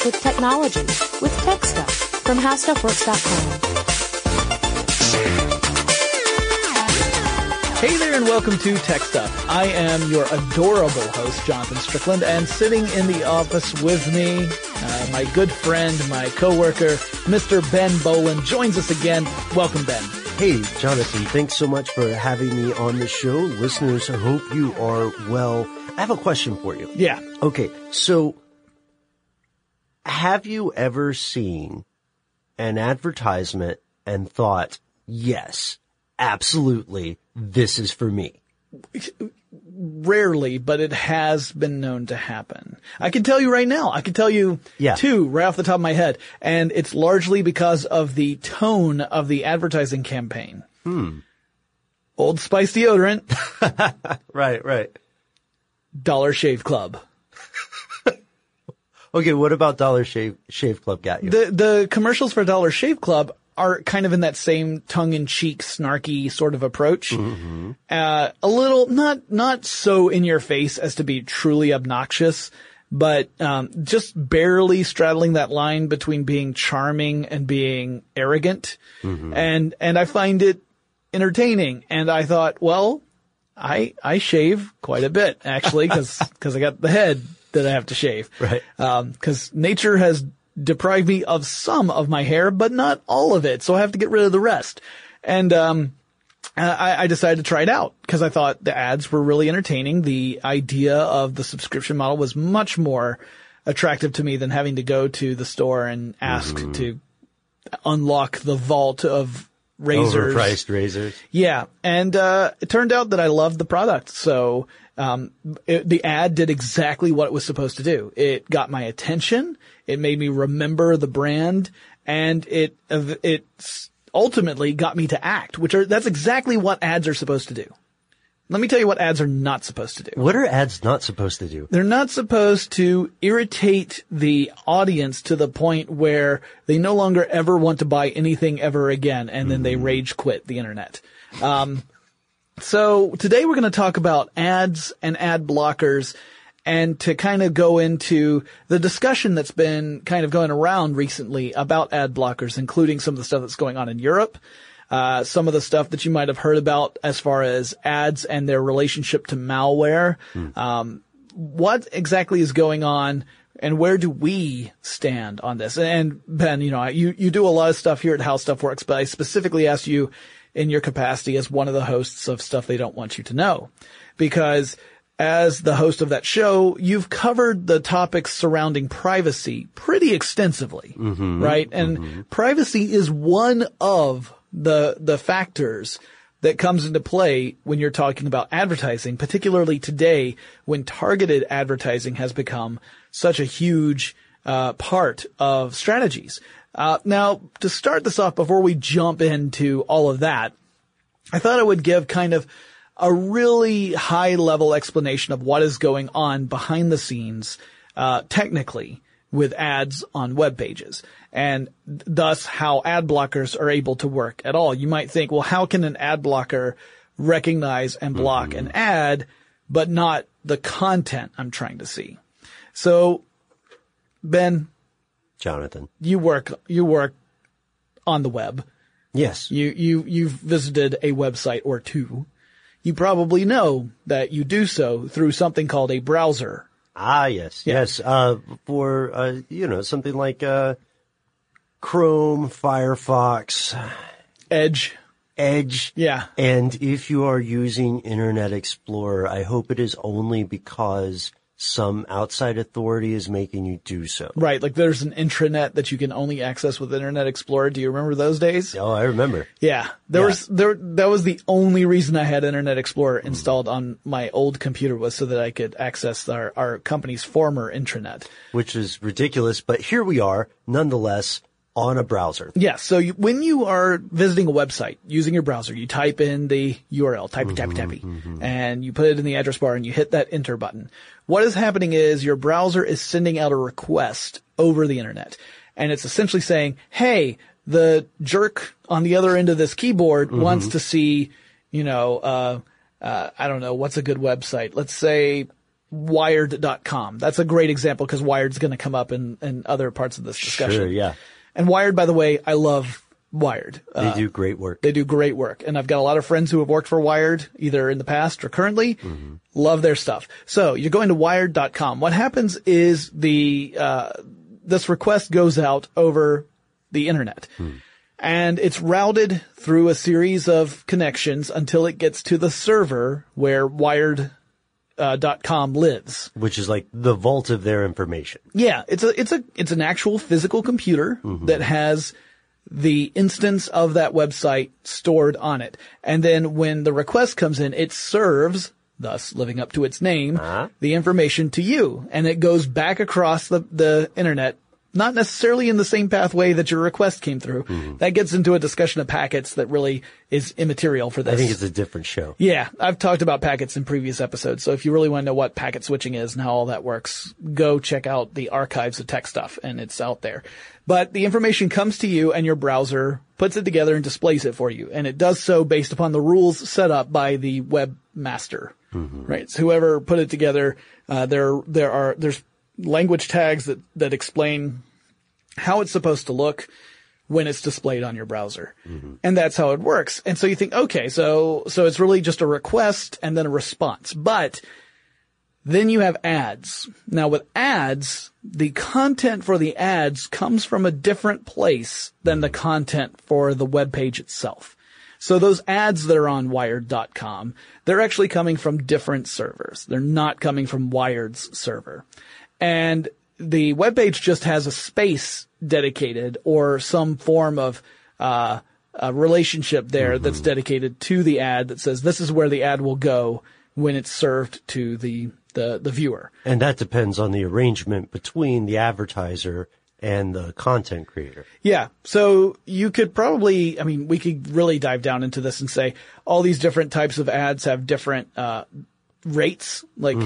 Stuff with Technology with Tech Stuff from HowStuffWorks.com. Hey there and welcome to Tech Stuff. I am your adorable host, Jonathan Strickland, and sitting in the office with me, uh, my good friend, my coworker, Mr. Ben Bowlin joins us again. Welcome, Ben. Hey, Jonathan, thanks so much for having me on the show. Listeners, I hope you are well. I have a question for you. Yeah. Okay, so have you ever seen an advertisement and thought, yes, absolutely, this is for me? Rarely, but it has been known to happen. I can tell you right now, I can tell you Yeah. two right off the top of my head, and it's largely because of the tone of the advertising campaign. Hmm. Old Spice deodorant, Right, right. Dollar Shave Club. Okay, what about Dollar Shave, Shave Club got you? The the commercials for Dollar Shave Club are kind of in that same tongue-in-cheek, snarky sort of approach. Uh, a little not not so in your face as to be truly obnoxious, but um, just barely straddling that line between being charming and being arrogant. And and I find it entertaining. And I thought, well, I I shave quite a bit actually because, because I got the head that I have to shave. Right. Because nature has deprived me of some of my hair, but not all of it, so I have to get rid of the rest. And um, I, I decided to try it out because I thought the ads were really entertaining. The idea of the subscription model was much more attractive to me than having to go to the store and ask to unlock the vault of razors. Overpriced razors. Yeah, and uh, it turned out that I loved the product. So um, it, the ad did exactly what it was supposed to do. It got my attention. It made me remember the brand, and it it ultimately got me to act. Which are that's exactly what ads are supposed to do. Let me tell you what ads are not supposed to do. What are ads not supposed to do? They're not supposed to irritate the audience to the point where they no longer ever want to buy anything ever again and then they rage quit the internet. Um, so today we're going to talk about ads and ad blockers and to kind of go into the discussion that's been kind of going around recently about ad blockers, including some of the stuff that's going on in Europe, uh, some of the stuff that you might have heard about as far as ads and their relationship to malware. Um, what exactly is going on and where do we stand on this? And Ben, you know, you, you do a lot of stuff here at How Stuff Works, but I specifically asked you in your capacity as one of the hosts of Stuff They Don't Want You to Know. Because as the host of that show, you've covered the topics surrounding privacy pretty extensively, right? And privacy is one of the, the factors that comes into play when you're talking about advertising, particularly today when targeted advertising has become such a huge uh, part of strategies. Uh, now, to start this off, before we jump into all of that, I thought I would give kind of a really high level explanation of what is going on behind the scenes, uh, technically with ads on web pages and thus how ad blockers are able to work at all. You might think, well, how can an ad blocker recognize and block an ad, but not the content I'm trying to see? So, Ben, Jonathan. you work, you work on the web. Yes. You, you, you've visited a website or two. You probably know that you do so through something called a browser. Ah, yes, yes. Uh, for, uh, you know, something like, uh, Chrome, Firefox, Edge. Edge. Yeah. And if you are using Internet Explorer, I hope it is only because some outside authority is making you do so. Right. Like there's an intranet that you can only access with Internet Explorer. Do you remember those days? Oh, I remember. Yeah. There Yeah. was, there, that was the only reason I had Internet Explorer mm. installed on my old computer was so that I could access our, our company's former intranet. Which is ridiculous, but here we are, nonetheless, on a browser. Yeah. So you, when you are visiting a website using your browser, you type in the URL, typey, typey, typey, and you put it in the address bar and you hit that enter button. What is happening is your browser is sending out a request over the internet. And it's essentially saying, hey, the jerk on the other end of this keyboard wants to see, you know, uh, uh, I don't know, what's a good website? Let's say wired.com. That's a great example because Wired's going to come up in, in other parts of this discussion. Sure, yeah. And Wired, by the way, I love Wired. They Uh, do great work. they do great work. And I've got a lot of friends who have worked for Wired either in the past or currently. Love their stuff. So you're going to wired.com. What happens is the, uh, this request goes out over the internet. And it's routed through a series of connections until it gets to the server where wired, uh, dot com lives. which is like the vault of their information. Yeah, it's a it's a it's an actual physical computer that has the instance of that website stored on it. And then when the request comes in, it serves, thus living up to its name, the information to you. And it goes back across the, the internet, not necessarily in the same pathway that your request came through. That gets into a discussion of packets that really is immaterial for this. I think it's a different show. Yeah, I've talked about packets in previous episodes. So if you really want to know what packet switching is and how all that works, go check out the archives of tech stuff and it's out there. But the information comes to you and your browser puts it together and displays it for you. And it does so based upon the rules set up by the webmaster. Right. So whoever put it together, uh, there, there are, there's language tags that, that explain how it's supposed to look when it's displayed on your browser. Mm-hmm. And that's how it works. And so you think, okay, so, so it's really just a request and then a response. But then you have ads. Now with ads, the content for the ads comes from a different place than the mm-hmm. content for the web page itself. So those ads that are on wired.com, they're actually coming from different servers. They're not coming from Wired's server. And the web page just has a space dedicated or some form of, uh, a relationship there that's dedicated to the ad that says this is where the ad will go when it's served to the, the, the viewer. And that depends on the arrangement between the advertiser and the content creator. Yeah. So you could probably, I mean, we could really dive down into this and say all these different types of ads have different, uh, rates. Like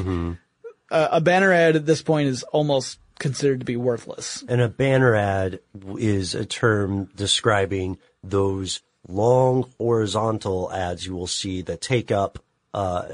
uh, a banner ad at this point is almost considered to be worthless. And a banner ad is a term describing those long horizontal ads you will see that take up uh,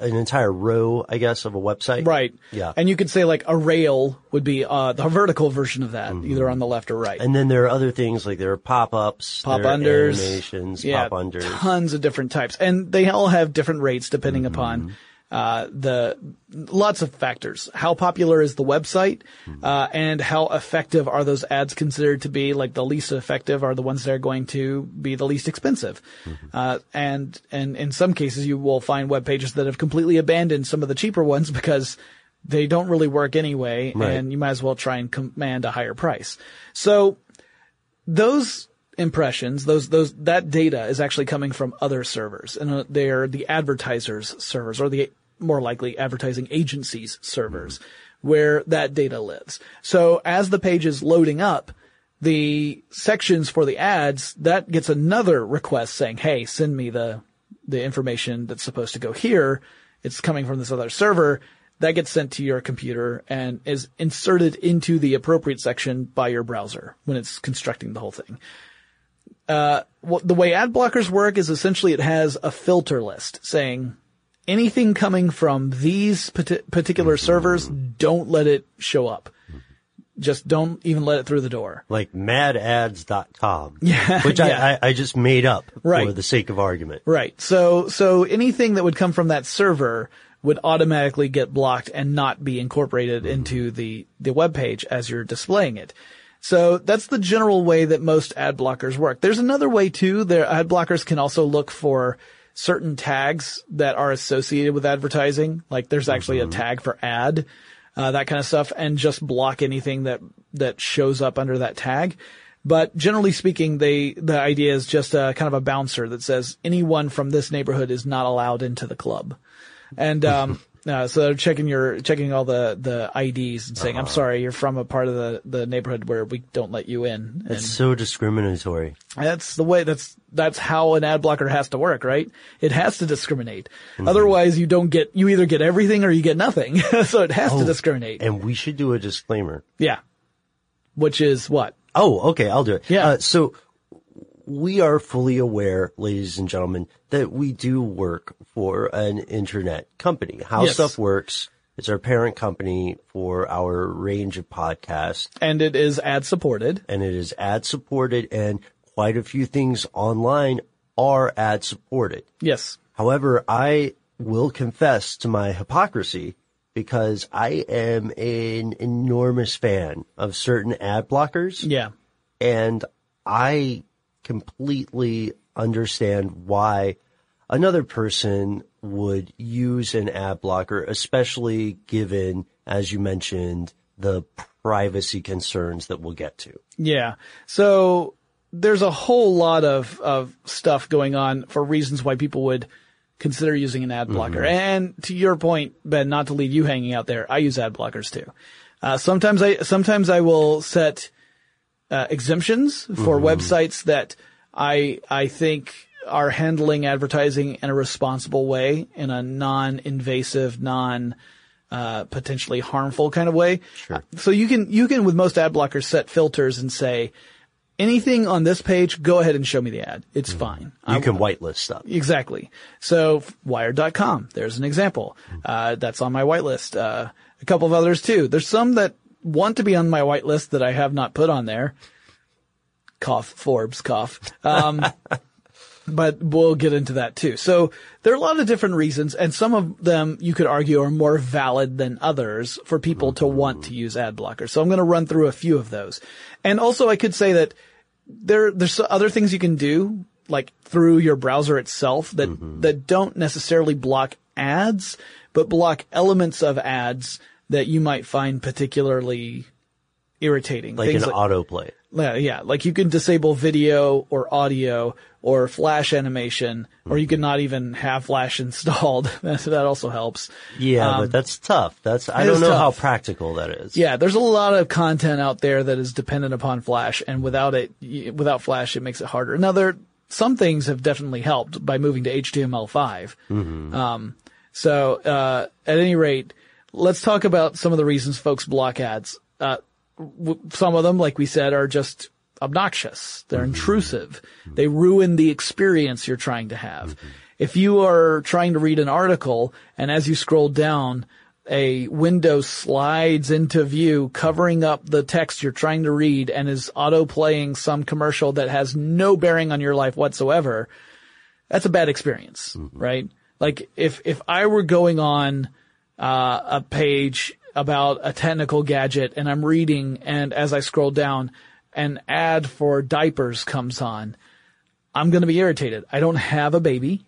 an entire row, I guess, of a website. Right. Yeah. And you could say like a rail would be, uh, the vertical version of that, either on the left or right. And then there are other things like there are pop-ups, pop unders, animations, yeah, pop unders. tons of different types, and they all have different rates depending Mm-hmm. upon uh, the lots of factors. How popular is the website, uh, and how effective are those ads considered to be? Like the least effective are the ones that are going to be the least expensive, Mm-hmm. uh, and and in some cases you will find web pages that have completely abandoned some of the cheaper ones because they don't really work anyway, Right. and you might as well try and command a higher price. So those impressions, those, those, that data is actually coming from other servers and uh, they're the advertisers servers or the more likely advertising agencies servers where that data lives. So as the page is loading up, the sections for the ads, that gets another request saying, Hey, send me the, the information that's supposed to go here. It's coming from this other server. That gets sent to your computer and is inserted into the appropriate section by your browser when it's constructing the whole thing. Uh, what, the way ad blockers work is essentially it has a filter list saying anything coming from these parti- particular servers, don't let it show up. Just don't even let it through the door. like madads.com. Yeah, Which yeah. I, I, just made up Right. for the sake of argument. Right. So, so anything that would come from that server would automatically get blocked and not be incorporated into the, the web page as you're displaying it. So that's the general way that most ad blockers work. There's another way too. Their ad blockers can also look for certain tags that are associated with advertising. Like there's actually a tag for ad, uh, that kind of stuff and just block anything that, that shows up under that tag. But generally speaking, they, the idea is just a kind of a bouncer that says anyone from this neighborhood is not allowed into the club. And, um, uh, so they're checking your, checking all the, the IDs and saying, I'm sorry, you're from a part of the, the neighborhood where we don't let you in. And It's so discriminatory. that's the way, that's, that's how an ad blocker has to work, right? It has to discriminate. Otherwise you don't get, you either get everything or you get nothing. so it has to discriminate. And we should do a disclaimer. yeah. Which is what? Oh, okay, I'll do it. Yeah. Uh, so we are fully aware, ladies and gentlemen, that we do work for an internet company. How Yes. stuff works It's our parent company for our range of podcasts And it is ad supported. and it is ad supported and quite a few things online are ad supported. Yes. However, I will confess to my hypocrisy because I am an enormous fan of certain ad blockers Yeah. and I completely understand why another person would use an ad blocker, especially given, as you mentioned, the privacy concerns that we'll get to. Yeah. So there's a whole lot of, of stuff going on for reasons why people would consider using an ad blocker. And to your point, Ben, not to leave you hanging out there, I use ad blockers too. Uh, sometimes I, sometimes I will set, uh, exemptions for websites that I, I think are handling advertising in a responsible way, in a non-invasive, non, uh, potentially harmful kind of way. Sure. So you can, you can with most ad blockers set filters and say, anything on this page, go ahead and show me the ad. It's fine. You I- can whitelist stuff. Exactly. So wired.com, there's an example. Uh, that's on my whitelist. Uh, a couple of others too. There's some that want to be on my whitelist that I have not put on there. Cough, Forbes, cough. Um, but we'll get into that too. So there are a lot of different reasons and some of them you could argue are more valid than others for people to want to use ad blockers. So I'm going to run through a few of those. And also I could say that there, there's other things you can do, like through your browser itself that, mm-hmm. that don't necessarily block ads, but block elements of ads that you might find particularly irritating. Like Things an autoplay. Yeah, yeah, like you can disable video or audio or flash animation, or you can not even have flash installed. that that also helps. Yeah, Um, but that's tough. That's, I don't know how practical that is. Yeah, there's a lot of content out there that is dependent upon Flash, and without it, without Flash, it makes it harder. Now, there some things have definitely helped by moving to HTML5. Um, so, uh, at any rate, let's talk about some of the reasons folks block ads. Uh, some of them, like we said, are just obnoxious. They're mm-hmm. intrusive. Mm-hmm. They ruin the experience you're trying to have. Mm-hmm. If you are trying to read an article and as you scroll down, a window slides into view covering up the text you're trying to read and is auto playing some commercial that has no bearing on your life whatsoever, that's a bad experience, right? Like if, if I were going on, uh, a page about a technical gadget and I'm reading and as I scroll down, an ad for diapers comes on, I'm going to be irritated. I don't have a baby.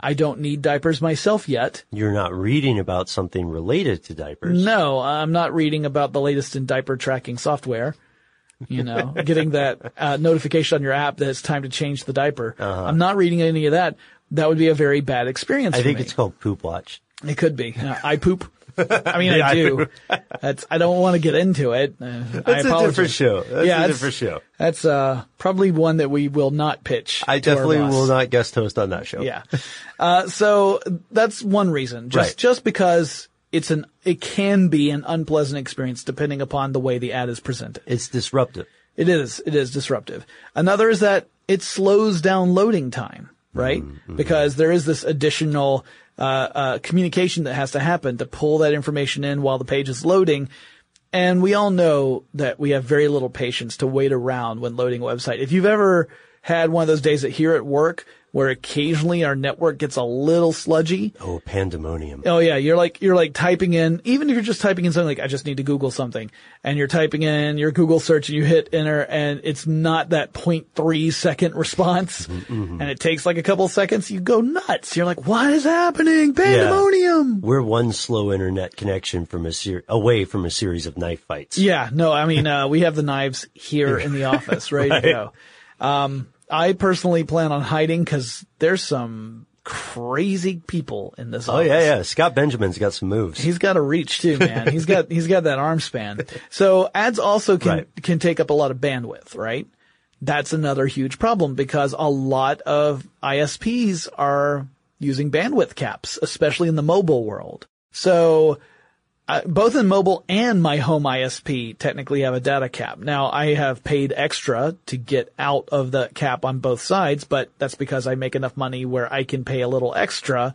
I don't need diapers myself yet. You're not reading about something related to diapers. No, I'm not reading about the latest in diaper tracking software. You know, getting that uh, notification on your app that it's time to change the diaper. I'm not reading any of that. That would be a very bad experience. I think me. it's called Poop Watch. It could be. Uh, I poop. I mean, The I do. That's. I don't want to get into it. Uh, That's a different show. That's yeah, a different show. That's uh, probably one that we will not pitch. I definitely will not guest host on that show. Yeah. Uh, so that's one reason. Just Right. just because it's an it can be an unpleasant experience depending upon the way the ad is presented. It's disruptive. It is. It is disruptive. Another is that it slows down loading time, right? Because there is this additional uh, uh, communication that has to happen to pull that information in while the page is loading. And we all know that we have very little patience to wait around when loading a website. If you've ever had one of those days that here at work where occasionally our network gets a little sludgy, Oh, pandemonium. Oh yeah, you're like you're like typing in even if you're just typing in something like I just need to Google something and you're typing in your Google search and you hit enter and it's not that 0.3 second response and it takes like a couple seconds, you go nuts. You're like, what is happening? Pandemonium. We're one slow internet connection from a ser- away from a series of knife fights. Yeah, no, I mean, uh, we have the knives here in the office, ready to go. Um, I personally plan on hiding because there's some crazy people in this Oh office. yeah, yeah. Scott Benjamin's got some moves. He's got a reach too, man. He's got he's got that arm span. So ads also can Right. can take up a lot of bandwidth, right? That's another huge problem because a lot of ISPs are using bandwidth caps, especially in the mobile world. So uh, both in mobile and my home ISP technically have a data cap. Now I have paid extra to get out of the cap on both sides, but that's because I make enough money where I can pay a little extra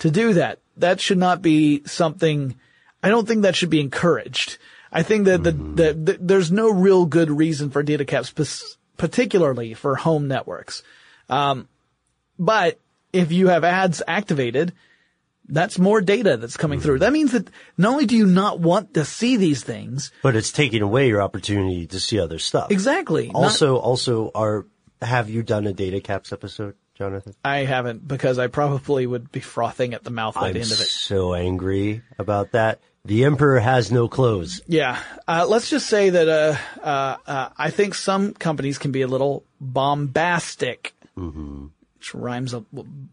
to do that. That should not be something I don't think that should be encouraged. I think that the, the, the there's no real good reason for data caps, particularly for home networks. Um, but if you have ads activated, that's more data that's coming through. That means that not only do you not want to see these things, But it's taking away your opportunity to see other stuff. exactly. not- Also, also, are have you done a data caps episode, Jonathan? I haven't because I probably would be frothing at the mouth by I'm the end of it. so angry about that. The emperor has no clothes. Yeah. Uh, let's just say that, uh, uh, uh, I think some companies can be a little bombastic. Which rhymes a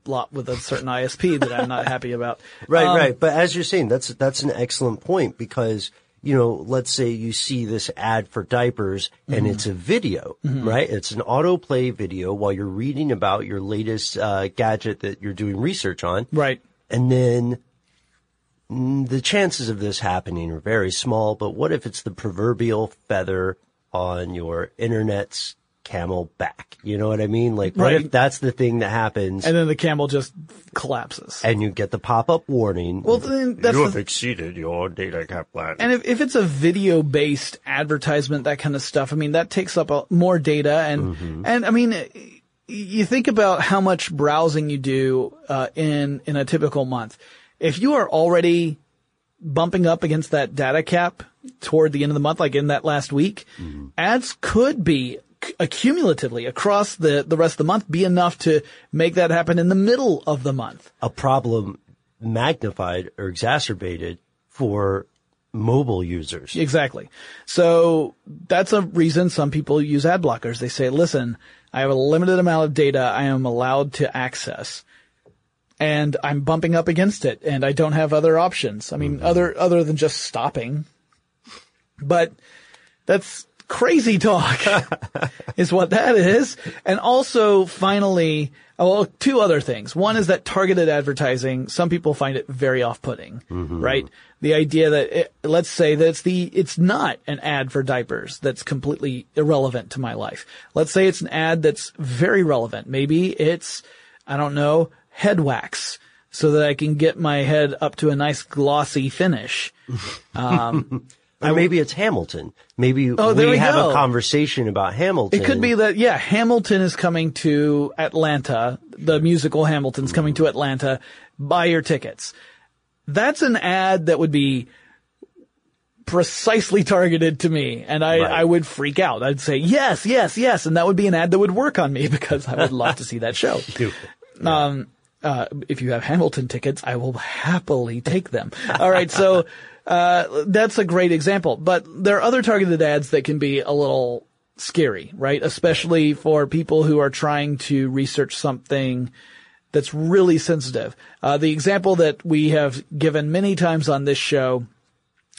lot with a certain ISP that I'm not happy about. Right, Um, right. But as you're saying, that's that's an excellent point because you know, let's say you see this ad for diapers and Mm-hmm. it's a video, right? It's an autoplay video while you're reading about your latest uh, gadget that you're doing research on, Right. and then mm, the chances of this happening are very small. But what if it's the proverbial feather on your internet's camel back? You know what I mean? Like, what Right. if that's the thing that happens? And then the camel just collapses. and you get the pop-up warning. Well, then that's you the have exceeded your data cap plan. And if, if it's a video based advertisement, that kind of stuff, I mean, that takes up a, more data. And, and I mean, you think about how much browsing you do, uh, in, in a typical month. If you are already bumping up against that data cap toward the end of the month, like in that last week, ads could be c- accumulatively across the, the rest of the month be enough to make that happen in the middle of the month. a problem magnified or exacerbated for mobile users. Exactly. So that's a reason some people use ad blockers. They say, listen, I have a limited amount of data I am allowed to access. And I'm bumping up against it and I don't have other options. I mean, mm-hmm. other, other than just stopping. But that's crazy talk is what that is. And also finally, oh, well, two other things. One is that targeted advertising, some people find it very off-putting, mm-hmm. right? The idea that it, let's say that it's the, it's not an ad for diapers that's completely irrelevant to my life. Let's say it's an ad that's very relevant. Maybe it's, I don't know, head wax so that I can get my head up to a nice glossy finish. Um, Or maybe it's Hamilton. Maybe Oh, we we have go. a conversation about Hamilton. It could be that, yeah, Hamilton is coming to Atlanta. The musical Hamilton's coming to Atlanta. Buy your tickets. That's an ad that would be precisely targeted to me and I, Right. I would freak out. I'd say, yes, yes, yes. And that would be an ad that would work on me because I would love to see that show. Um, uh, if you have Hamilton tickets, I will happily take them. All right. So, uh, that's a great example, but there are other targeted ads that can be a little scary, right? Especially for people who are trying to research something that's really sensitive. Uh, the example that we have given many times on this show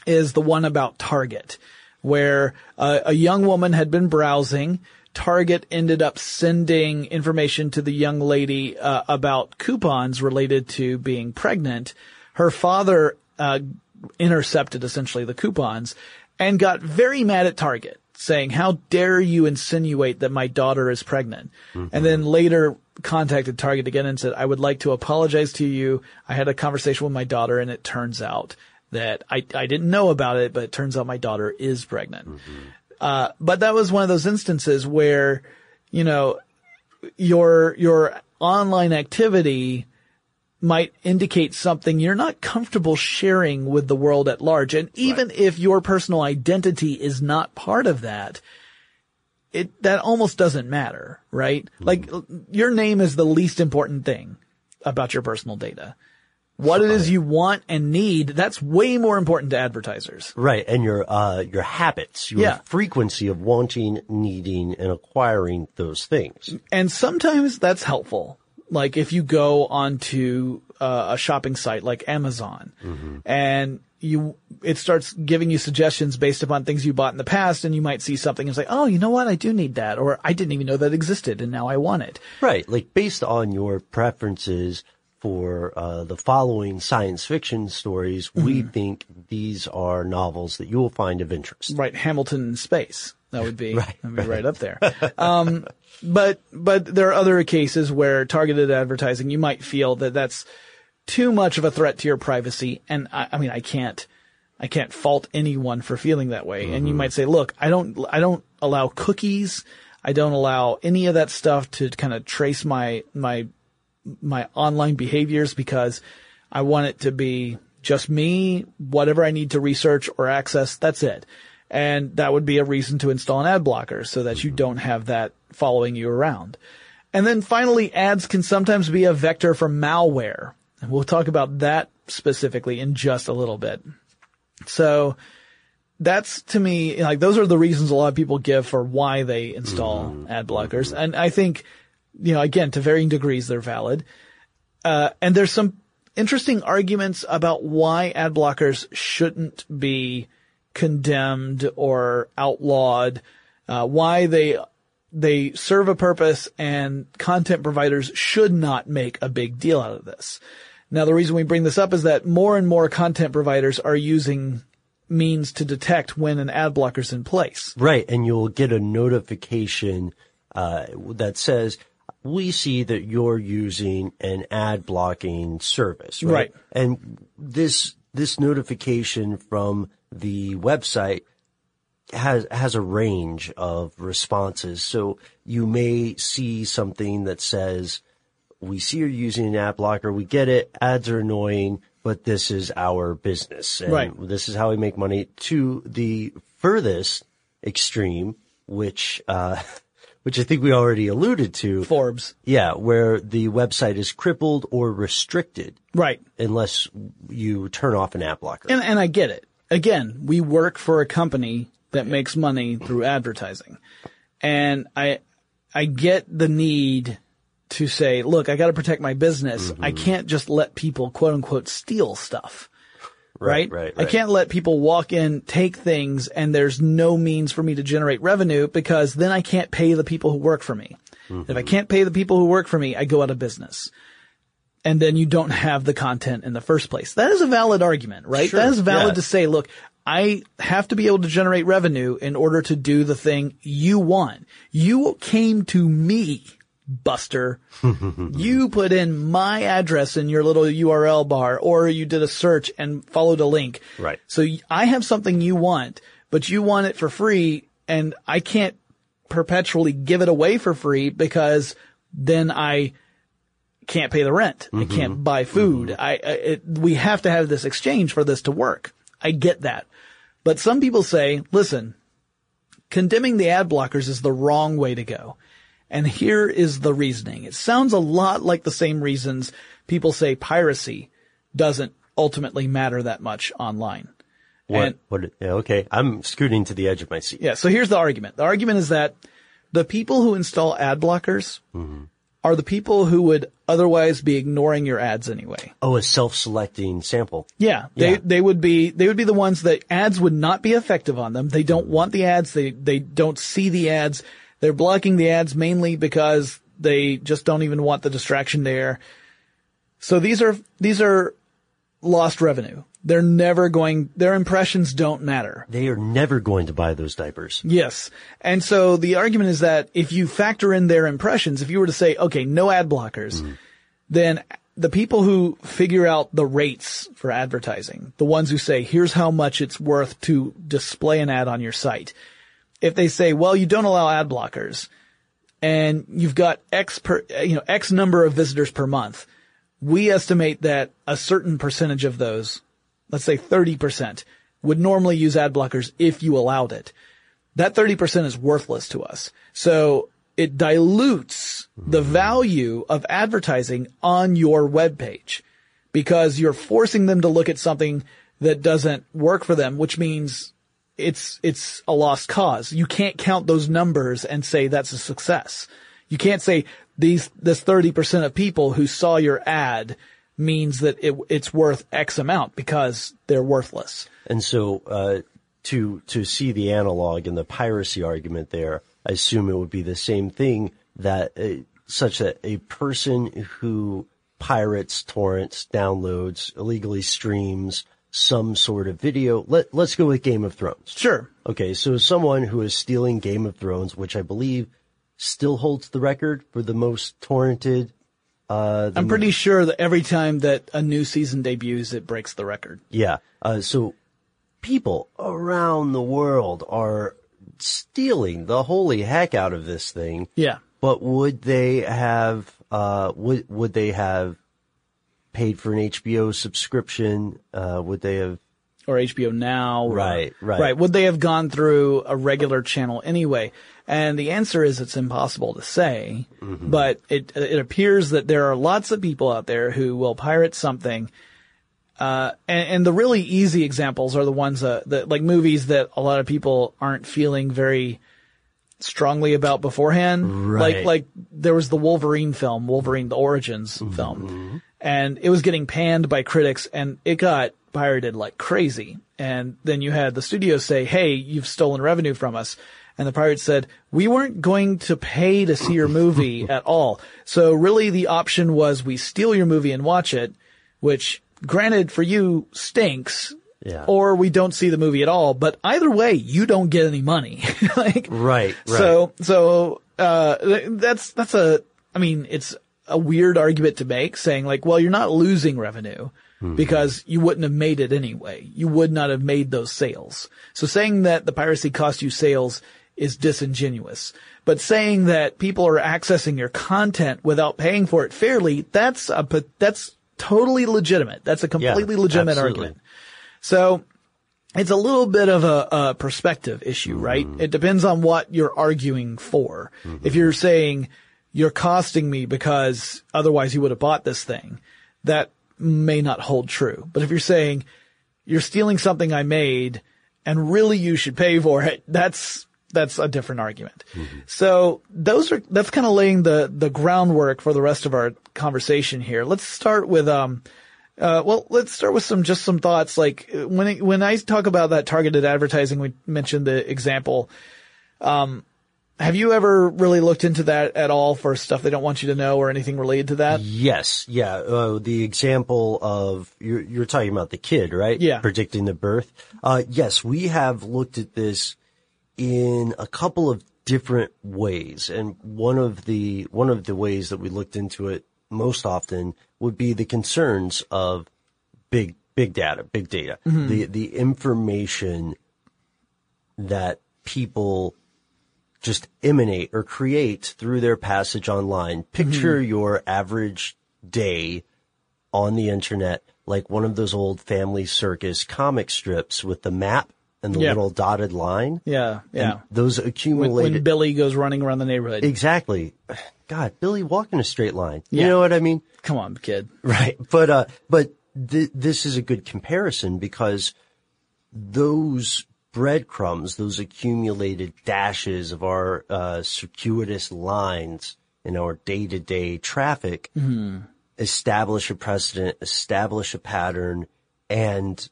is the one about Target, where uh, a young woman had been browsing. Target ended up sending information to the young lady uh, about coupons related to being pregnant. Her father uh, intercepted essentially the coupons and got very mad at Target, saying, "How dare you insinuate that my daughter is pregnant?" And then later contacted Target again and said, "I would like to apologize to you. I had a conversation with my daughter, and it turns out." that I, I didn't know about it, but it turns out my daughter is pregnant. Uh, but that was one of those instances where, you know, your, your online activity might indicate something you're not comfortable sharing with the world at large. And even if your personal identity is not part of that, it, that almost doesn't matter, right? Like your name is the least important thing about your personal data. What it is you want and need, that's way more important to advertisers. Right, and your uh, your habits, your Yeah. frequency of wanting, needing, and acquiring those things. And sometimes that's helpful. Like if you go onto uh, a shopping site like Amazon and you, it starts giving you suggestions based upon things you bought in the past and you might see something and say, oh, you know what? I do need that. Or I didn't even know that existed and now I want it. Right, like based on your preferences for uh, the following science fiction stories, we Mm-hmm. think these are novels that you will find of interest. Right. Hamilton in space. That would be, Right, that'd be right up there. Um, but, but there are other cases where targeted advertising, you might feel that that's too much of a threat to your privacy. And I, I mean, I can't, I can't fault anyone for feeling that way. And you might say, look, I don't, I don't allow cookies. I don't allow any of that stuff to kind of trace my, my, my online behaviors because I want it to be just me, whatever I need to research or access, that's it. And that would be a reason to install an ad blocker so that you don't have that following you around. And then finally, ads can sometimes be a vector for malware. And we'll talk about that specifically in just a little bit. So that's to me, like those are the reasons a lot of people give for why they install ad blockers. And I think, you know, again, to varying degrees, they're valid. Uh, and there's some interesting arguments about why ad blockers shouldn't be condemned or outlawed, uh, why they they serve a purpose and content providers should not make a big deal out of this. Now, the reason we bring this up is that more and more content providers are using means to detect when an ad blocker's in place. Right, and you'll get a notification uh, that says, "We see that you're using an ad blocking service." Right? Right. and this this notification from the website has has a range of responses. So you may see something that says, "We see you're using an ad blocker. We get it. Ads are annoying." But this is our business, and Right. this is how we make money. To the furthest extreme, which uh, which I think we already alluded to. Forbes. Yeah, where the website is crippled or restricted Right. unless you turn off an ad blocker. And, and I get it. Again, we work for a company that makes money through advertising. And I, I get the need to say, look, I got to protect my business. I mm-hmm. can't just let people quote unquote steal stuff. Right? right, I can't let people walk in, take things, and there's no means for me to generate revenue because then I can't pay the people who work for me. If I mm-hmm. can't pay the people who work for me, I go out of business. And then you don't have the content in the first place. That is a valid argument, right? Sure, that is valid yeah. to say, look, I have to be able to generate revenue in order to do the thing you want. You came to me, Buster. you put in my address in your little URL bar or you did a search and followed a link. Right. So I have something you want, but you want it for free and I can't perpetually give it away for free because then I can't pay the rent. I mm-hmm. can't buy food. Mm-hmm. I, I it, we have to have this exchange for this to work. I get that. But some people say, listen, condemning the ad blockers is the wrong way to go. And here is the reasoning. It sounds a lot like the same reasons people say piracy doesn't ultimately matter that much online. What? And- what? Okay, I'm scooting to the edge of my seat. yeah, so here's the argument. The argument is that the people who install ad blockers mm-hmm. Are the people who would otherwise be ignoring your ads anyway. Oh, a self-selecting sample. Yeah, they Yeah. they would be they would be the ones that ads would not be effective on them. They don't want the ads. They they don't see the ads. They're blocking the ads mainly because they just don't even want the distraction there. So these are these are lost revenue. They're never going. Their impressions don't matter. They are never going to buy those diapers. Yes. And so the argument is that if you factor in their impressions, if you were to say, okay, no ad blockers, hmm. then the people who figure out the rates for advertising, the ones who say, here's how much it's worth to display an ad on your site. If they say, well, you don't allow ad blockers and you've got X per, you know, X number of visitors per month, we estimate that a certain percentage of those, let's say 30%, would normally use ad blockers if you allowed it. That 30% is worthless to us. So it dilutes the mm-hmm. value of advertising on your web page because you're forcing them to look at something that doesn't work for them, which means it's, it's a lost cause. You can't count those numbers and say that's a success. You can't say these, this 30% of people who saw your ad means that it, it's worth X amount because they're worthless. And so, uh, to, to see the analog and the piracy argument there, I assume it would be the same thing that, uh, such that a person who pirates, torrents, downloads, illegally streams some sort of video, let, let's go with Game of Thrones. Sure. Okay, so someone who is stealing Game of Thrones, which I believe still holds the record for the most torrented. Uh, I'm pretty sure that every time that a new season debuts, it breaks the record. Yeah. Uh, so people around the world are stealing the holy heck out of this thing. Yeah. But would they have, uh, would, would they have paid for an HBO subscription? Uh, would they have, or HBO Now. or- Right, right. Right. Would they have gone through a regular channel anyway? And the answer is it's impossible to say, Mm-hmm. but it, it appears that there are lots of people out there who will pirate something. Uh, and, and the really easy examples are the ones uh, that, like movies that a lot of people aren't feeling very strongly about beforehand. Right. Like, like there was the Wolverine film, Wolverine, the Origins Mm-hmm. film, and it was getting panned by critics and it got pirated like crazy. And then you had the studio say, Hey, you've stolen revenue from us. And the pirates said, we weren't going to pay to see your movie at all. So really the option was we steal your movie and watch it, which granted for you stinks. Yeah. Or we don't see the movie at all, but either way, you don't get any money. like, right, right. so, so, uh, that's, that's a, I mean, it's a weird argument to make saying like, well, you're not losing revenue because you wouldn't have made it anyway. You would not have made those sales. So saying that the piracy cost you sales is disingenuous. But saying that people are accessing your content without paying for it fairly, that's a, that's totally legitimate. That's a completely legitimate absolutely. argument. So it's a little bit of a, a perspective issue, right? Mm-hmm. It depends on what you're arguing for. Mm-hmm. If you're saying you're costing me because otherwise you would have bought this thing, that may not hold true. But if you're saying you're stealing something I made and really you should pay for it, that's that's a different argument. So those are that's kind of laying the the groundwork for the rest of our conversation here. Let's start with um uh, well, let's start with some just some thoughts. Like when it, when I talk about that targeted advertising, we mentioned the example. Um, have you ever really looked into that at all for stuff they don't want you to know or anything related to that? Yes, yeah. Uh, the example of you're, you're talking about the kid, right? Yeah. Predicting the birth. Uh, yes, we have looked at this in a couple of different ways, and one of the one of the ways that we looked into it most often would be the concerns of big big data, big data, mm-hmm. the the information that people just emanate or create through their passage online. Mm-hmm. Picture your average day on the internet like one of those old family circus comic strips with the map and the little dotted line. Yeah, yeah. Those When, accumulated. when Billy goes running around the neighborhood. exactly. God, Billy walk in a straight line. You Yeah. know what I mean? Come on, kid. Right. But, uh, but th- this is a good comparison because those breadcrumbs, those accumulated dashes of our, uh, circuitous lines in our day to day traffic establish a precedent, establish a pattern, and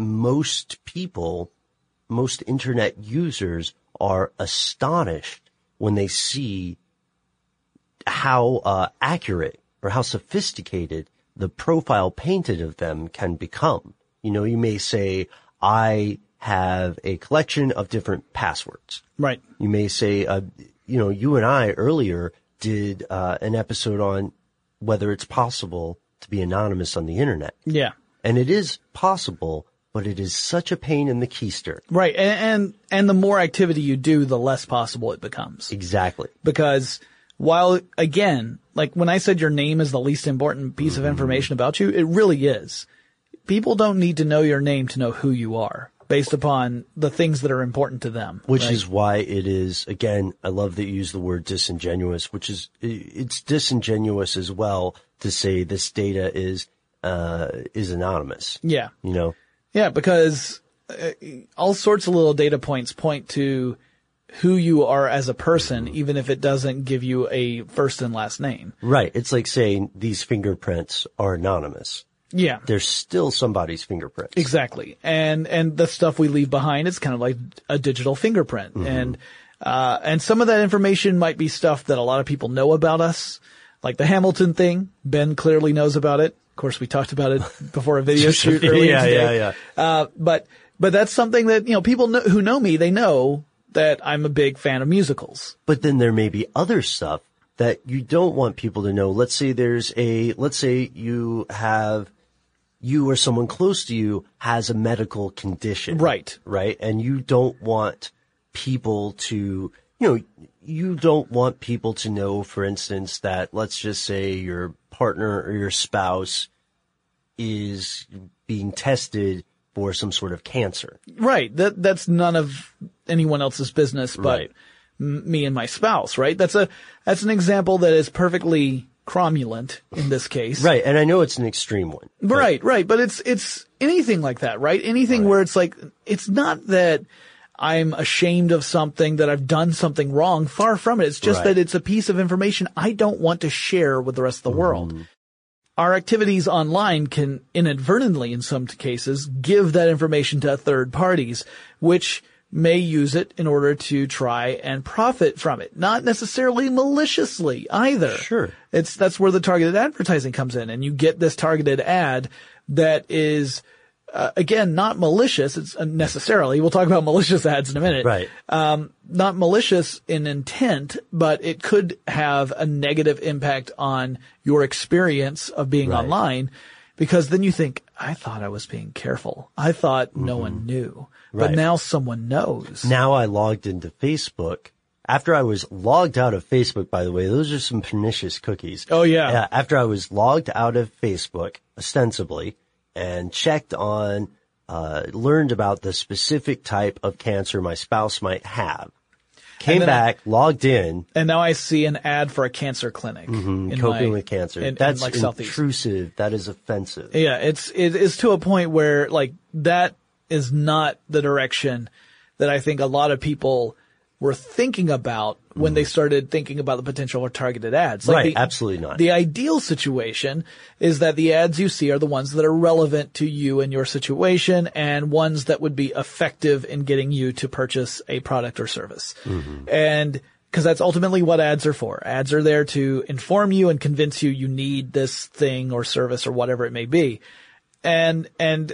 most people, most internet users are astonished when they see how uh, accurate or how sophisticated the profile painted of them can become. You know, you may say, I have a collection of different passwords. Right. You may say, uh, you know, you and I earlier did uh, an episode on whether it's possible to be anonymous on the internet. Yeah. And it is possible, but it is such a pain in the keister. Right. And, and and the more activity you do, the less possible it becomes. Exactly. because while again, like when I said your name is the least important piece Mm-hmm. of information about you, it really is. People don't need to know your name to know who you are based upon the things that are important to them. Which right? is why it is, again, I love that you use the word disingenuous, which is, it's disingenuous as well to say this data is, uh, is anonymous. yeah. You know? Yeah, because uh, all sorts of little data points point to who you are as a person, even if it doesn't give you a first and last name. Right. It's like saying these fingerprints are anonymous. Yeah. They're still somebody's fingerprints. Exactly. And, and the stuff we leave behind is kind of like a digital fingerprint. And, uh, and some of that information might be stuff that a lot of people know about us, like the Hamilton thing. Ben clearly knows about it. Of course, we talked about it before a video shoot earlier yeah, today. yeah, Uh, but, but that's something that, you know, people know, who know me, they know that I'm a big fan of musicals. But then there may be other stuff that you don't want people to know. Let's say there's a, let's say you have you or someone close to you has a medical condition. Right. Right. And you don't want people to, you know, you don't want people to know, for instance, that let's just say your partner or your spouse is being tested for some sort of cancer. Right. That that's none of anyone else's business but Right. m- me and my spouse, right? That's a that's an example that is perfectly cromulent in this case. Right. And I know it's an extreme one. Right, right. But it's it's anything like that, right? Anything where it's like it's not that I'm ashamed of something that I've done something wrong. Far from it. It's just Right. that it's a piece of information I don't want to share with the rest of the mm-hmm. world. Our activities online can inadvertently, in some cases, give that information to third parties, which may use it in order to try and profit from it. Not necessarily maliciously either. Sure. It's, that's where the targeted advertising comes in and you get this targeted ad that is, uh, again, not malicious. It's uh, necessarily, we'll talk about malicious ads in a minute. Right. Um, not malicious in intent, but it could have a negative impact on your experience of being Right. online because then you think, I thought I was being careful. I thought no one knew, but Mm-hmm. Now someone knows. Now I logged into Facebook. After I was logged out of Facebook, by the way, those are some pernicious cookies. Oh, yeah. After I was logged out of Facebook, ostensibly, and checked on, uh, learned about the specific type of cancer my spouse might have. Came then I- back, logged in, and now I see an ad for a cancer clinic. in coping my- with cancer. in- in, That's like Southeast. intrusive. That is offensive. Yeah, it's it is to a point where like that is not the direction that I think a lot of people were thinking about when they started thinking about the potential for targeted ads. Like Mm. Right, the- absolutely not. The ideal situation is that the ads you see are the ones that are relevant to you and your situation and ones that would be effective in getting you to purchase a product or service. Mm-hmm. And because that's ultimately what ads are for. Ads are there to inform you and convince you you need this thing or service or whatever it may be. And, and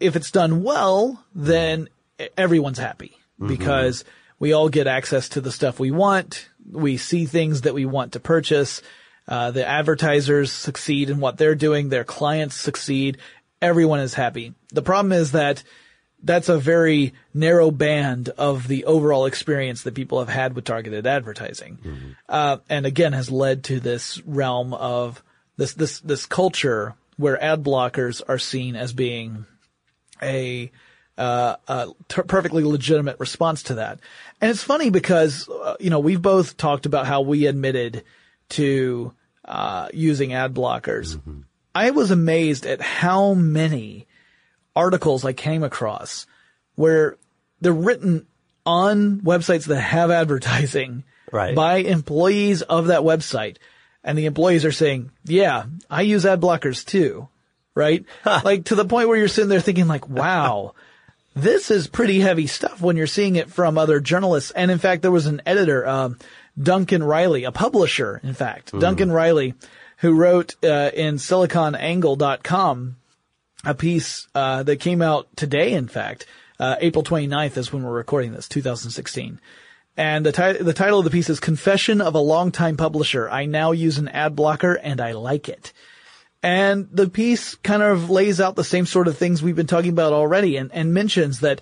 if it's done well, then everyone's happy because we all get access to the stuff we want. We see things that we want to purchase. Uh, the advertisers succeed in what they're doing. Their clients succeed. Everyone is happy. The problem is that that's a very narrow band of the overall experience that people have had with targeted advertising. Uh, and again has led to this realm of this, this, this culture where ad blockers are seen as being a, uh, a t- perfectly legitimate response to that. And it's funny because, uh, you know, we've both talked about how we admitted to, uh, using ad blockers. I was amazed at how many articles I came across where they're written on websites that have advertising Right. by employees of that website. And the employees are saying, yeah, I use ad blockers too. Right? like to the point where you're sitting there thinking like, wow, this is pretty heavy stuff when you're seeing it from other journalists. And in fact, there was an editor, um, Duncan Riley, a publisher, in fact, Duncan Riley, who wrote uh, in siliconangle.com a piece uh, that came out today, in fact. Uh, April 29th is when we're recording this, 2016. And the, ti- the title of the piece is Confession of a Longtime Publisher. I now use an ad blocker and I like it. And the piece kind of lays out the same sort of things we've been talking about already and, and mentions that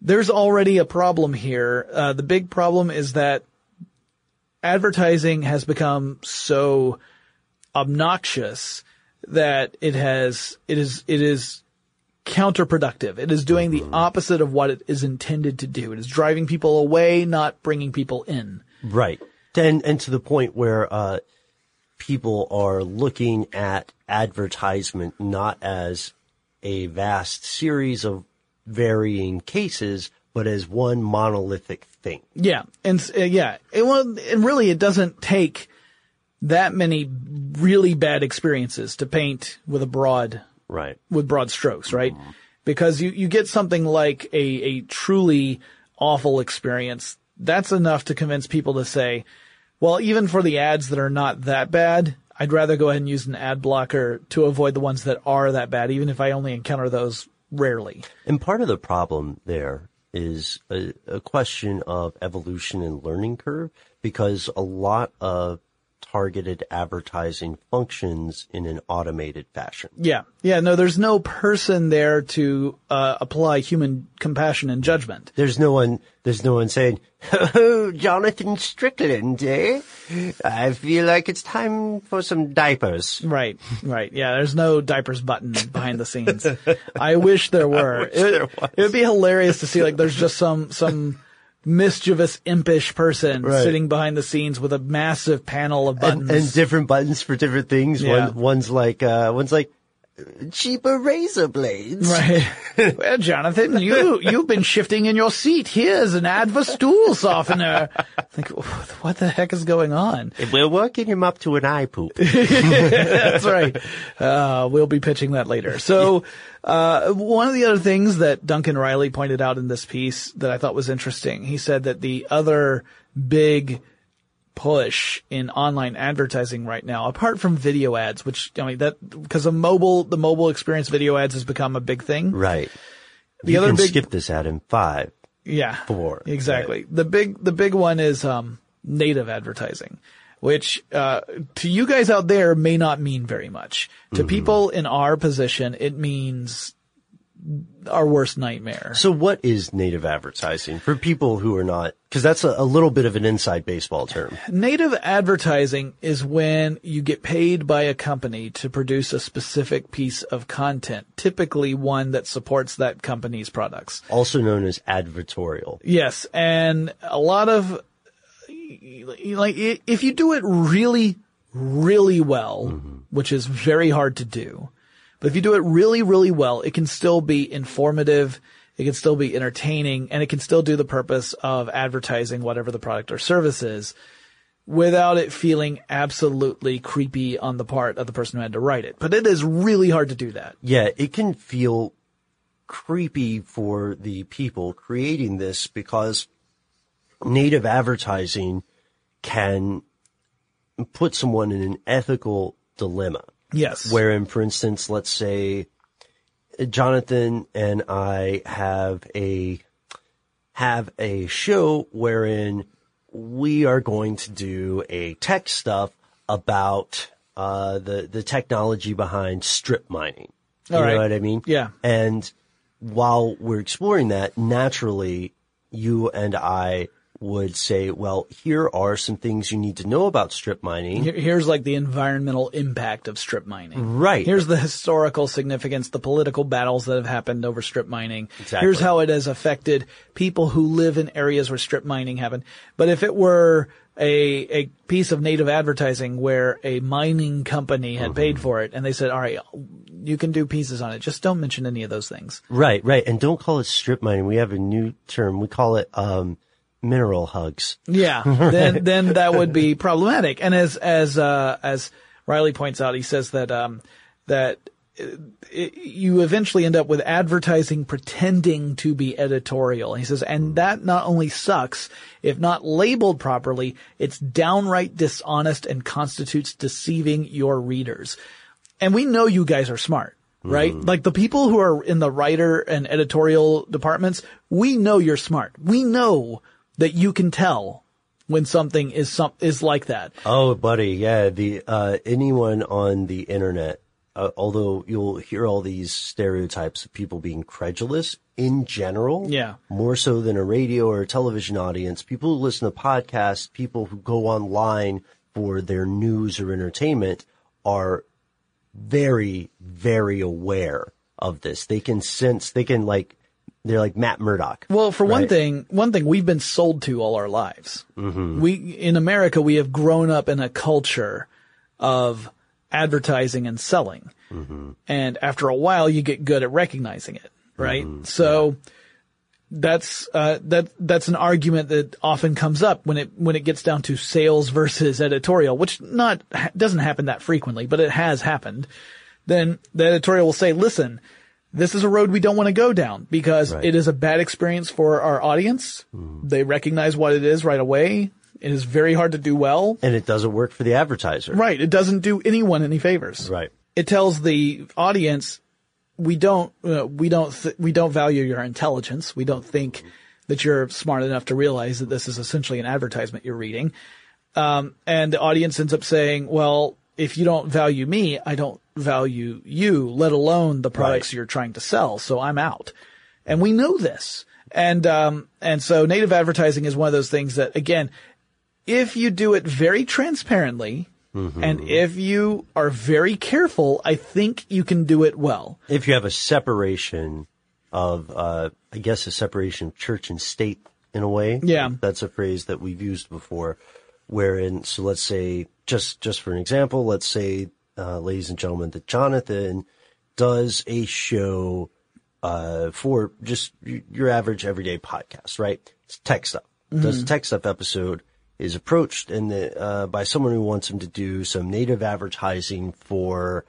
there's already a problem here. Uh, the big problem is that advertising has become so obnoxious that it has, it is, it is counterproductive. It is doing the opposite of what it is intended to do. It is driving people away, not bringing people in. Right. And, and to the point where, uh, people are looking at advertisement not as a vast series of varying cases, but as one monolithic thing. Yeah, and uh, yeah, it, well, and really, it doesn't take that many really bad experiences to paint with a broad Right. with broad strokes, right? Because you you get something like a a truly awful experience. That's enough to convince people to say, well, even for the ads that are not that bad, I'd rather go ahead and use an ad blocker to avoid the ones that are that bad, even if I only encounter those rarely. And part of the problem there is a, a question of evolution and learning curve because a lot of targeted advertising functions in an automated fashion. Yeah. Yeah. No, there's no person there to uh, apply human compassion and judgment. There's no one, there's no one saying, oh, Jonathan Strickland, eh? I feel like it's time for some diapers. Right. Right. Yeah. There's no diapers button behind the scenes. I wish there were. wish it, there it would be hilarious to see like there's just some some mischievous, impish person Right. sitting behind the scenes with a massive panel of buttons. And, and different buttons for different things. Yeah. One, one's like, uh, one's like, cheaper razor blades. Right. well, Jonathan, you, you've been shifting in your seat. Here's an ad for stool softener. I Think, what the heck is going on? We're working him up to an eye poop. That's right. Uh, we'll be pitching that later. So, uh, one of the other things that Duncan Riley pointed out in this piece that I thought was interesting, he said that the other big push in online advertising right now, apart from video ads, which, I mean, that, because of mobile, the mobile experience video ads has become a big thing. right. The you other can big- skip this ad in five. Yeah. Four, Exactly. The big, the big one is, um, native advertising, which, uh, to you guys out there may not mean very much. To people in our position, it means our worst nightmare. So what is native advertising for people who are not, cause that's a, a little bit of an inside baseball term. Native advertising is when you get paid by a company to produce a specific piece of content, typically one that supports that company's products. Also known as advertorial. Yes, and a lot of like if you do it really, really well, mm-hmm. which is very hard to do, but if you do it really, really well, it can still be informative. It can still be entertaining and it can still do the purpose of advertising whatever the product or service is without it feeling absolutely creepy on the part of the person who had to write it. But it is really hard to do that. Yeah, it can feel creepy for the people creating this because native advertising can put someone in an ethical dilemma. Yes. Wherein, for instance, let's say Jonathan and I have a have a show wherein we are going to do a tech stuff about uh, the the technology behind strip mining. You All know right. what I mean? Yeah. And while we're exploring that, naturally, you and I would say, well, here are some things you need to know about strip mining. Here's like the environmental impact of strip mining. Right. Here's the historical significance, the political battles that have happened over strip mining. Exactly. Here's how it has affected people who live in areas where strip mining happened. But if it were a, a piece of native advertising where a mining company had Mm-hmm. paid for it and they said, all right, you can do pieces on it. Just don't mention any of those things. Right, right. And don't call it strip mining. We have a new term. We call it, um, mineral hugs. Yeah, then then that would be problematic. And as as uh, as Riley points out, he says that um, that uh, it, you eventually end up with advertising pretending to be editorial. He says, and that not only sucks, if not labeled properly, it's downright dishonest and constitutes deceiving your readers. And we know you guys are smart. Right? Like the people who are in the writer and editorial departments, we know you're smart. We know that you can tell when something is some, is like that. Oh, buddy. Yeah. The, uh, anyone on the internet, uh, although you'll hear all these stereotypes of people being credulous in general. Yeah. More so than a radio or a television audience. People who listen to podcasts, people who go online for their news or entertainment are very, very aware of this. They can sense, they can like, they're like Matt Murdock. Well, for one thing, one thing we've been sold to all our lives. Mm-hmm. We, in America, we have grown up in a culture of advertising and selling. Mm-hmm. And after a while, you get good at recognizing it, right? Mm-hmm. So that's, uh, that, that's an argument that often comes up when it, when it gets down to sales versus editorial, which not, doesn't happen that frequently, but it has happened. Then the editorial will say, listen, this is a road we don't want to go down because Right. it is a bad experience for our audience. They recognize what it is right away. It is very hard to do well. And it doesn't work for the advertiser. Right. It doesn't do anyone any favors. Right. It tells the audience, we don't, uh, we don't, th- we don't value your intelligence. We don't think that you're smart enough to realize that this is essentially an advertisement you're reading. Um, and the audience ends up saying, well, if you don't value me, I don't value you, let alone the products Right. you're trying to sell. So I'm out. And we know this. And, um, and so native advertising is one of those things that, again, if you do it very transparently and if you are very careful, I think you can do it well. If you have a separation of, uh, I guess a separation of church and state in a way. Yeah. That's a phrase that we've used before. Wherein, so let's say, just, just for an example, let's say, uh, ladies and gentlemen, that Jonathan does a show, uh, for just your average everyday podcast, right? It's tech stuff. Does a tech stuff episode is approached and uh, by someone who wants him to do some native advertising for,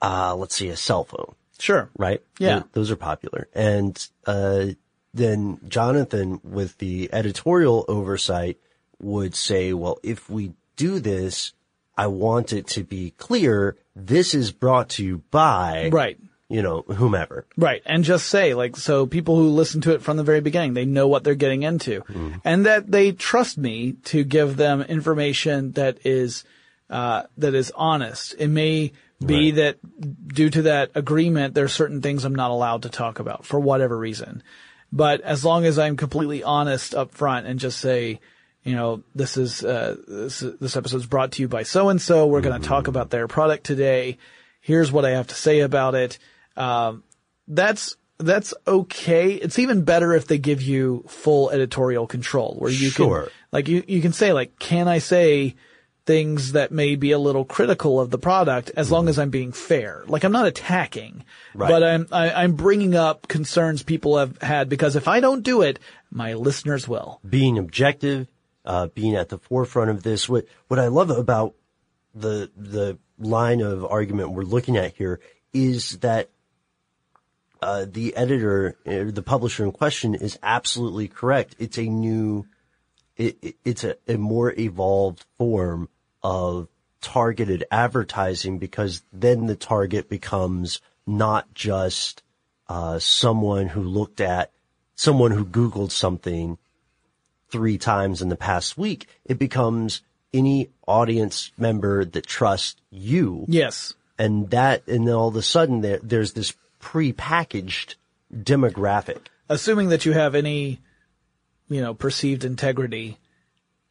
uh, let's see, a cell phone Sure. right? Yeah. Th- those are popular. And uh, then Jonathan, with the editorial oversight, would say, well, if we do this, I want it to be clear this is brought to you by, Right. you know, whomever. Right. And just say, like, so people who listen to it from the very beginning, they know what they're getting into and that they trust me to give them information that is, uh, that is honest. It may be Right. that due to that agreement, there are certain things I'm not allowed to talk about for whatever reason. But as long as I'm completely honest up front and just say, you know, this is, uh, this, this episode is brought to you by so and so. We're going to talk about their product today. Here's what I have to say about it. Um, that's, that's okay. It's even better if they give you full editorial control where you Sure. can, like you, you can say like, can I say things that may be a little critical of the product as long as I'm being fair? Like I'm not attacking, Right. but I'm, I, I'm bringing up concerns people have had because if I don't do it, my listeners will. Being objective, uh, being at the forefront of this. What what I love about the the line of argument we're looking at here is that uh, the editor, uh, the publisher in question, is absolutely correct. It's a new, it, it- it's a, a more evolved form of targeted advertising because then the target becomes not just uh, someone who looked at someone who Googled something three times in the past week. It becomes any audience member that trusts you Yes. and that, and then all of a sudden there, there's this pre-packaged demographic. Assuming that you have any, you know, perceived integrity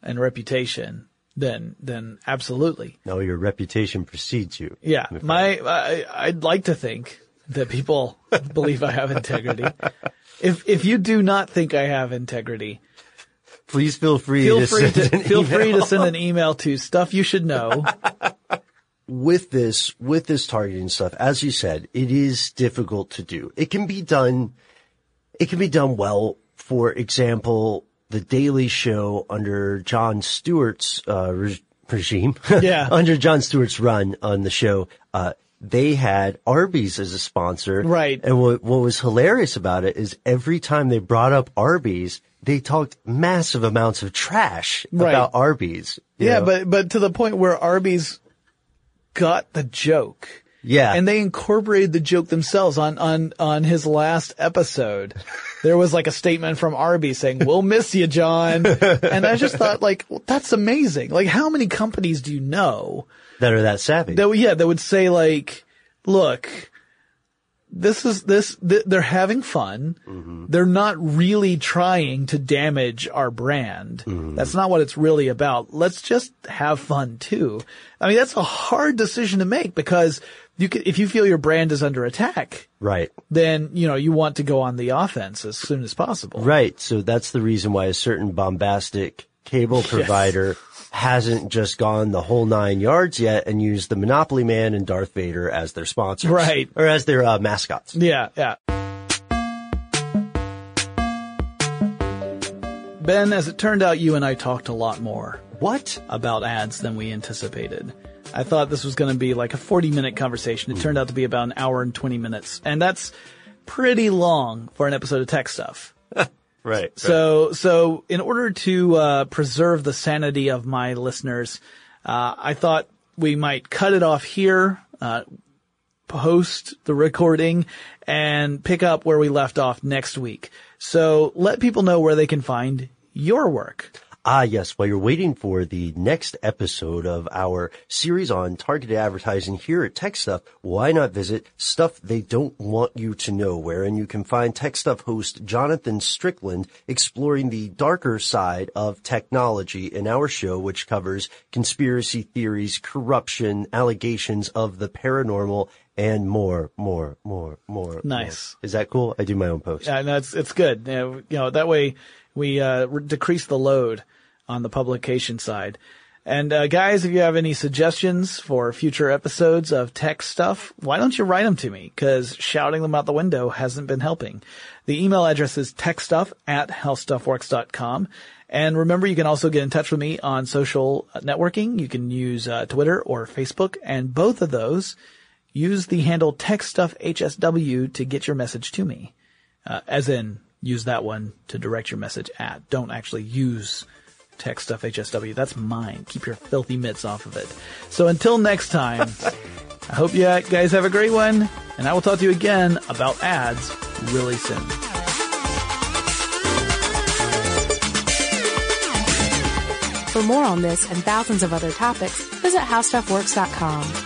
and reputation, then, then absolutely. No, your reputation precedes you. Yeah. My, I, I'd like to think that people believe I have integrity. If, if you do not think I have integrity, Please feel free feel to free send to, an feel email. free to send an email to stuff you should know. with this, with this targeting stuff, as you said, it is difficult to do. It can be done, it can be done well. For example, the Daily Show under Jon Stewart's, uh, re- regime. Yeah. under Jon Stewart's run on the show, uh, they had Arby's as a sponsor. Right. And what, what was hilarious about it is every time they brought up Arby's, they talked massive amounts of trash Right. about Arby's. Yeah, know? but but to the point where Arby's got the joke. Yeah. And they incorporated the joke themselves on on on his last episode. There was like a statement from Arby's saying, "We'll miss you, Jon." And I just thought like, well, that's amazing. Like how many companies do you know that are that savvy. that yeah, that would say like, "Look, this is this th- they're having fun. Mm-hmm. They're not really trying to damage our brand. Mm-hmm. That's not what it's really about. Let's just have fun too. I mean, that's a hard decision to make because you can, if you feel your brand is under attack, right. then, you know, you want to go on the offense as soon as possible. Right. So that's the reason why a certain bombastic cable provider hasn't just gone the whole nine yards yet and used the Monopoly Man and Darth Vader as their sponsors. Right. Or as their uh, mascots. Yeah, yeah. Ben, as it turned out, you and I talked a lot more What? about ads than we anticipated. I thought this was going to be like a 40 minute conversation. It turned out to be about an hour and 20 minutes. And that's pretty long for an episode of tech stuff. Right. So, so in order to uh, preserve the sanity of my listeners, uh, I thought we might cut it off here, uh, post the recording, and pick up where we left off next week. So let people know where they can find your work. Ah, yes. While you're waiting for the next episode of our series on targeted advertising here at Tech Stuff, why not visit Stuff They Don't Want You to Know, wherein you can find Tech Stuff host Jonathan Strickland exploring the darker side of technology in our show, which covers conspiracy theories, corruption, allegations of the paranormal, and more, more, more, more. Nice. more. Is that cool? I do my own post. Yeah, no, it's it's good. You know, you know, that way we uh, re- decrease the load on the publication side. And uh, guys, if you have any suggestions for future episodes of tech stuff, why don't you write them to me? Because shouting them out the window hasn't been helping. The email address is techstuff at howstuffworks.com. And remember, you can also get in touch with me on social networking. You can use uh, Twitter or Facebook, and both of those use the handle techstuffhsw to get your message to me. Uh, as in, use that one to direct your message at. Don't actually use tech stuff HSW. That's mine. Keep your filthy mitts off of it. So until next time, I hope you guys have a great one, and I will talk to you again about ads really soon. For more on this and thousands of other topics, visit howstuffworks.com.